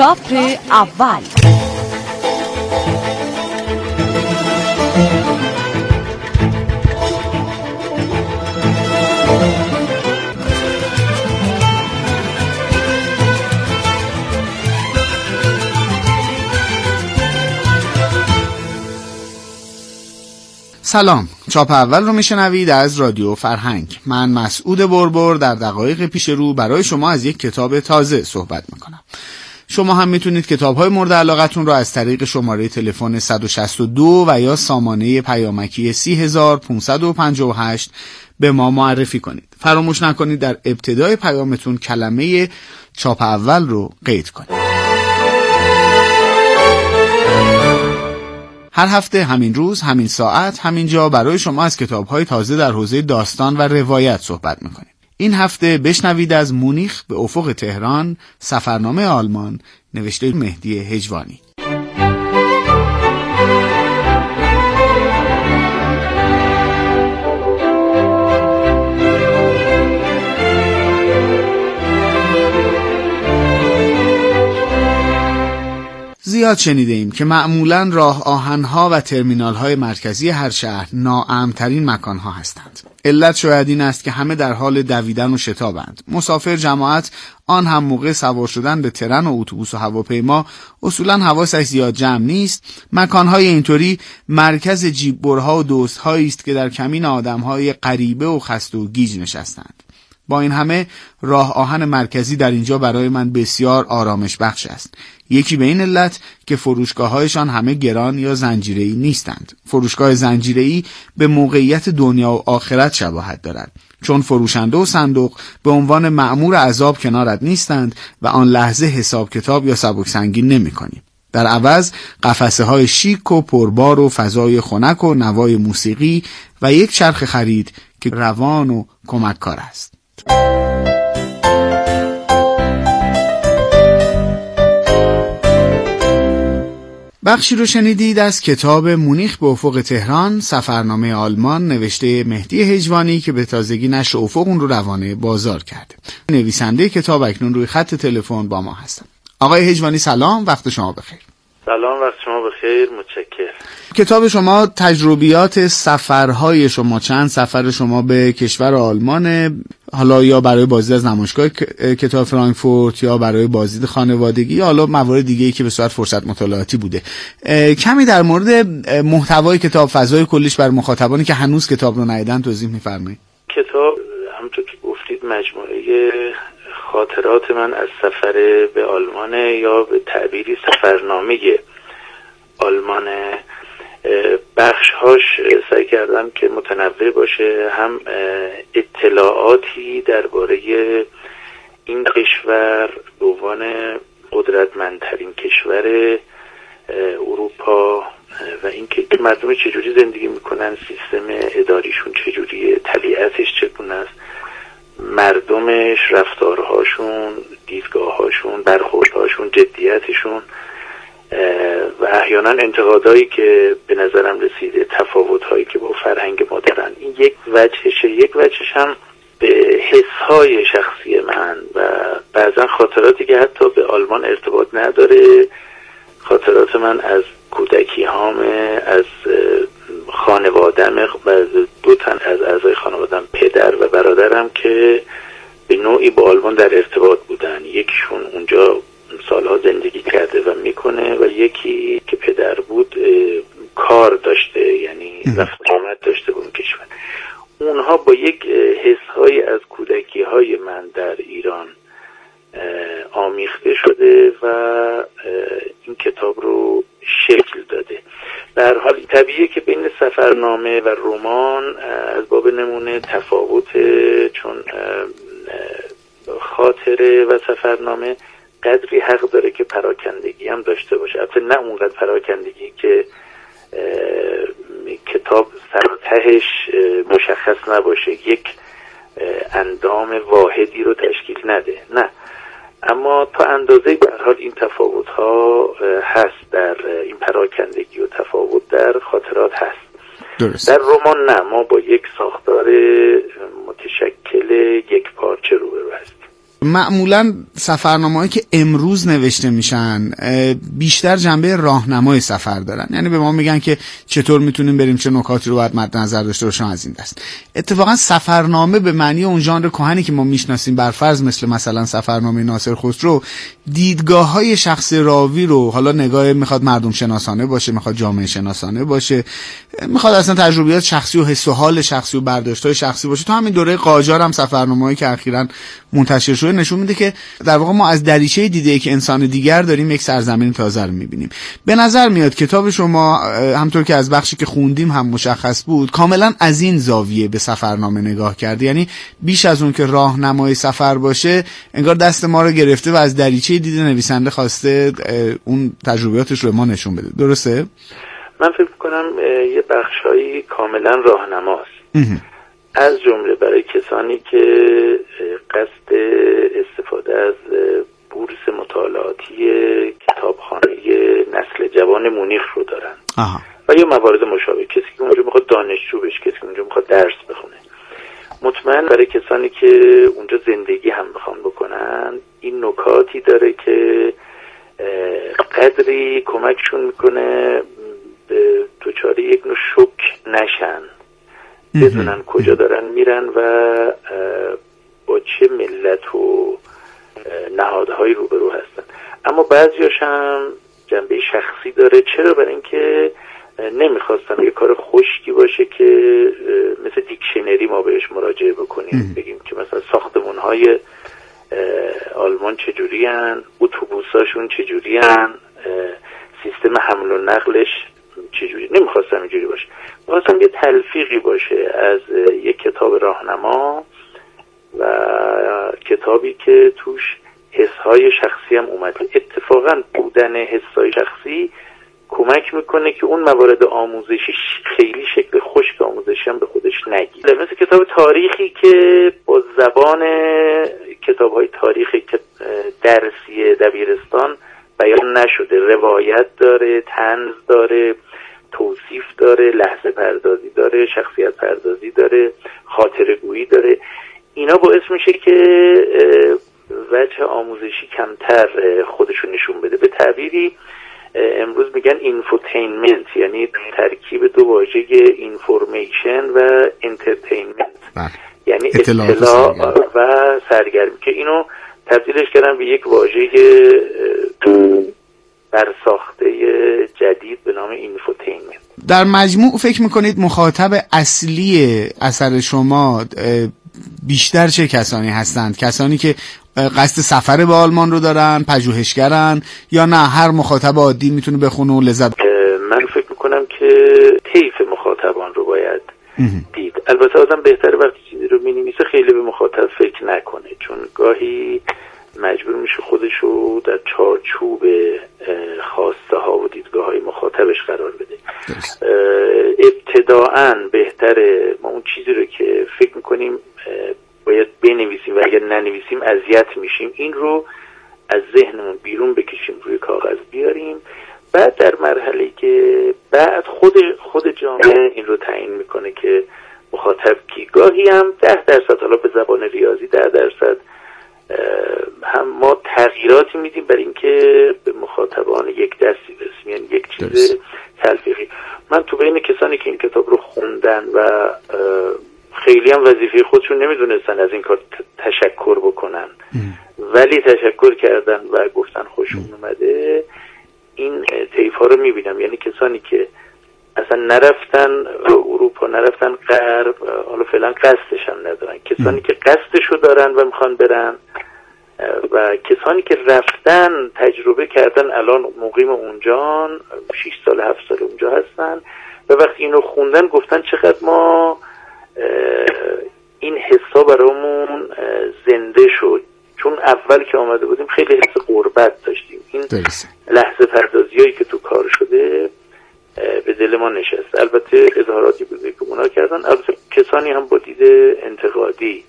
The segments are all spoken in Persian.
چاپ اول. سلام. چاپ اول رو میشنوید از رادیو فرهنگ. من مسعود بربر در دقایق پیش رو برای شما از یک کتاب تازه صحبت می‌کنم. شما هم می‌تونید کتاب های مورد علاقتون رو از طریق شماره تلفن 162 و یا سامانه پیامکی 30558 به ما معرفی کنید. فراموش نکنید در ابتدای پیامتون کلمه چاپ اول رو قید کنید. هر هفته همین روز همین ساعت همین جا برای شما از کتاب های تازه در حوزه داستان و روایت صحبت می‌کنیم. این هفته بشنوید از مونیخ به افق تهران سفرنامه آلمان نوشته مهدی هجوانی. زیاد شنیده ایم که معمولا راه آهنها و ترمینال های مرکزی هر شهر ناامترین مکان ها هستند. علت شاید این است که همه در حال دویدن و شتابند. مسافر جماعت آن هم موقع سوار شدن به ترن و اتوبوس و هواپیما اصولا حواسش زیاد جمع نیست. مکانهای اینطوری مرکز جیببرها و دوستهایی است که در کمین آدمهای غریبه و خسته و گیج نشستند. با این همه راه آهن مرکزی در اینجا برای من بسیار آرامش بخش است. یکی به این علت که فروشگاههایشان همه گران یا زنجیره‌ای نیستند. فروشگاه زنجیره‌ای به موقعیت دنیا و آخرت شباهت دارد. چون فروشنده و صندوق به عنوان معمور عذاب کنارت نیستند و آن لحظه حساب کتاب یا سبک سنگین نمی کنی. در عوض قفسه های شیک و پربار و فضای خنک و نوای موسیقی و یک چرخ خرید که روان و کمککار است. بخشی رو شنیدید از کتاب مونیخ به افق تهران سفرنامه آلمان نوشته مهدی هجوانی که به تازگی نشر افق اون رو روانه بازار کرده. نویسنده کتاب اکنون روی خط تلفن با ما هستن. آقای هجوانی سلام وقت شما بخیر. سلام وقت شما بخیر متشکر کتاب شما تجربیات سفرهای شما چند؟ سفر شما به کشور آلمان حالا یا برای بازدید از نمایشگاه کتاب فرانکفورت یا برای بازدید خانوادگی یا حالا موارد دیگه ای که به صورت فرصت مطالعاتی بوده. کمی در مورد محتوای کتاب فضای کلیش بر مخاطبانی که هنوز کتاب رو ندیدن توضیح میفرمایید. کتاب همونطور که گفتید مجموعه خاطرات من از سفر به آلمان یا به تعبیری سفرنامه آلمان بخشهاش سعی کردم که متنوع باشه. هم اطلاعاتی درباره این کشور به عنوان قدرتمندترین کشور اروپا و اینکه مردم چجوری زندگی می‌کنن سیستم اداریشون چجوریه طبیعتش چگونه است. مردمش رفتارهاشون دیدگاههاشون برخوردهاشون جدیتشون و احیانا انتقادهایی که به نظرم رسیده تفاوتهایی که با فرهنگ ما دارن. این یک وجهشه یک وجهش هم به حسهای شخصی من و بعضا خاطراتی که حتی به آلمان ارتباط نداره. خاطرات من از کودکی هامه از خانوادم دو تن از اعضای خانوادم پدر و برادرم که به نوعی با آلمان در ارتباط بودن. یکیشون اونجا سالها زندگی کرده و می‌کنه و یکی که پدر بود کار داشته یعنی رفت آمد داشته به اون کشور. اونها با یک حسهایی از کودکی های من در ایران آمیخته شده و این کتاب رو شکل داده. در حال طبیعیه سفرنامه و رمان از باب نمونه تفاوت چون خاطره و سفرنامه قدری حق داره که پراکندگی هم داشته باشه. البته نه اونقدر پراکندگی که کتاب سرتهش مشخص نباشه. یک اندام واحدی رو تشکیل نده. نه. اما تا اندازه به حال این تفاوت ها هست در این پراکندگی و تفاوت در خاطرات هست درست. در رمان نه ما با یک ساختار متشکل یک پارچه روبرو هستیم معمولا سفرنامه که امروز نوشته میشن بیشتر جنبه راهنمای سفر دارن. یعنی به ما میگن که چطور می‌تونیم بریم چه نکاتی رو باید مد نظر داشته باشیم از این دست. اتفاقا سفرنامه به معنی اون ژانر کهنی که ما می‌شناسیم بر فرض مثل مثلا سفرنامه ناصر خسرو دیدگاه های شخص راوی رو حالا نگاه می‌خواد مردم شناسانه باشه می‌خواد جامعه شناسانه باشه می‌خواد اصلا تجربیات شخصی و حس و حال شخصی و برداشت های شخصی باشه. تو همین دوره قاجار هم سفرنامه‌ای که اخیرا منتشر شده نشون میده که در واقع ما از دریچه دیده که انسان دیگر داریم یک سرزمین تازه رو می‌بینیم. به نظر میاد کتاب شما همطور که از بخشی که خوندیم هم مشخص بود کاملا از این زاویه به سفرنامه نگاه کرده یعنی بیش از اون که راهنمای سفر باشه انگار دست ما رو گرفته و از دریچه دیده نویسنده خواسته اون تجربیاتش رو ما نشون بده. درسته؟ من فکر کنم یه بخشهایی کاملا راهنماست. از جمله برای کسانی که قصد استفاده از بورس مطالعاتی کتابخانه نسل جوان مونیخ رو دارن. و یا موارد مشابه. کسی که اونجا می‌خواد دانشجو بشه کسی که اونجا می‌خواد درس بخونه. مطمئن برای کسانی که اونجا زندگی هم می‌خوان بکنن این نکاتی داره که قدری کمکشون می‌کنه به دوچاره یک نوع شک نشن. بدونن کجا دارن میرن و با چه ملت و نهادهایی روبرو هستن. اما بعضیاش هم جنبه شخصی داره. چرا؟ برای اینکه نمی‌خواستم یه کار خشکی باشه که مثل دیکشنری ما بهش مراجعه بکنیم. بگیم که مثلا ساختمون های آلمان چجوری هن اتوبوساشون چجوری هن سیستم حمل و نقلش چجوری؟ نمی‌خواستم اینجوری باشه. می‌خواستم یه تلفیقی باشه از یک کتاب راهنما و کتابی که توش حسهای شخصی هم اومد. اتفاقا بودن حسهای شخصی کمک می‌کنه که اون موارد آموزشی خیلی شکل خشک آموزشی هم به خودش نگیره. مثل کتاب تاریخی که با زبان کتاب های تاریخی که درسی دبیرستان بیان نشده. روایت داره تنز داره توصیف داره لحظه پردازی داره شخصیت پردازی داره خاطر گویی داره. اینا باعث میشه که وجه آموزشی کمتر خودشو نشون بده. به تعبیری امروز میگن infotainment یعنی ترکیب دو واژه information و entertainment بله. یعنی اطلاع و سرگرمی. که اینو تبدیلش کردن به یک واژه برساخته جدید به نام اینفوتینمنت. در مجموع فکر می‌کنید مخاطب اصلی اثر شما بیشتر چه کسانی هستند؟ کسانی که قصد سفر به آلمان رو دارن پژوهشگرن یا نه؟ هر مخاطب عادی می‌تونه بخونه و لذت من فکر می‌کنم که طیف مخاطبان رو باید دید. البته آدم بهتره وقتی چیزی رو می‌نویسه خیلی به مخاطب فکر نکنه. چون گاهی مجبور میشه خودش رو در چارچوب خواسته ها و دیدگاه های مخاطبش قرار بده. ابتداعا بهتره ما اون چیزی رو که فکر می‌کنیم باید بنویسیم و اگر ننویسیم اذیت میشیم. این رو از ذهنمون بیرون بکشیم روی کاغذ بیاریم. بعد در مرحله که بعد خود خود جامعه این رو تعیین می‌کنه که مخاطب کی. گاهی هم ده درصد حالا به زبان ریاضی ده درصد هم ما تغییراتی میدیم برای اینکه به مخاطبان یک دستی برسیم یعنی یک چیز تلفیقی. من تو بین کسانی که این کتاب رو خوندن و خیلی هم وظیفه خودشون نمی‌دونستن از این کار تشکر بکنن. ولی تشکر کردن و گفتن خوشون اومده. این طیف ها رو می‌بینم. یعنی کسانی که اصلا نرفتن اروپا نرفتن غرب حالا فعلا قصدش هم ندارن. کسانی که قصدش رو دارن و می‌خوان برن و کسانی که رفتن تجربه کردن الان مقیم اونجان 6 سال 7 سال اونجا هستن و وقتی اینو خوندن گفتن چقدر ما این حسا برامون زنده شد. چون اول که آمده بودیم خیلی حس قربت داشتیم. این لحظه پردازی که تو کار شده به دل ما نشست. البته اظهاراتی بوده که اونا کردن. البته کسانی هم با دید انتقادی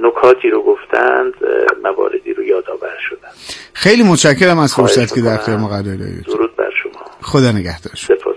نکاتی رو گفتند مواردی رو یادآور شدن خیلی متشکرم از فرصت که در اختیار ما قرار دادید درود بر شما. خدا نگهدار. سپاسگزار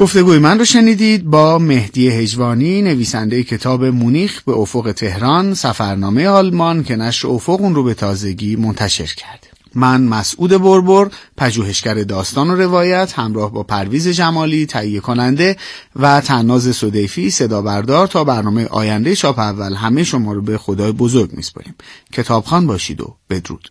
گفتگوی من رو شنیدید با مهدی هجوانی نویسنده کتاب مونیخ به افق تهران سفرنامه آلمان که نشر افق اون رو به تازگی منتشر کرده من مسعود بربر پژوهشگر داستان و روایت همراه با پرویز جمالی تهیه کننده و تناز صدیفی صدا بردار تا برنامه آینده چاپ اول. همه شما رو به خدای بزرگ میسپاریم. کتابخان باشید و بدرود.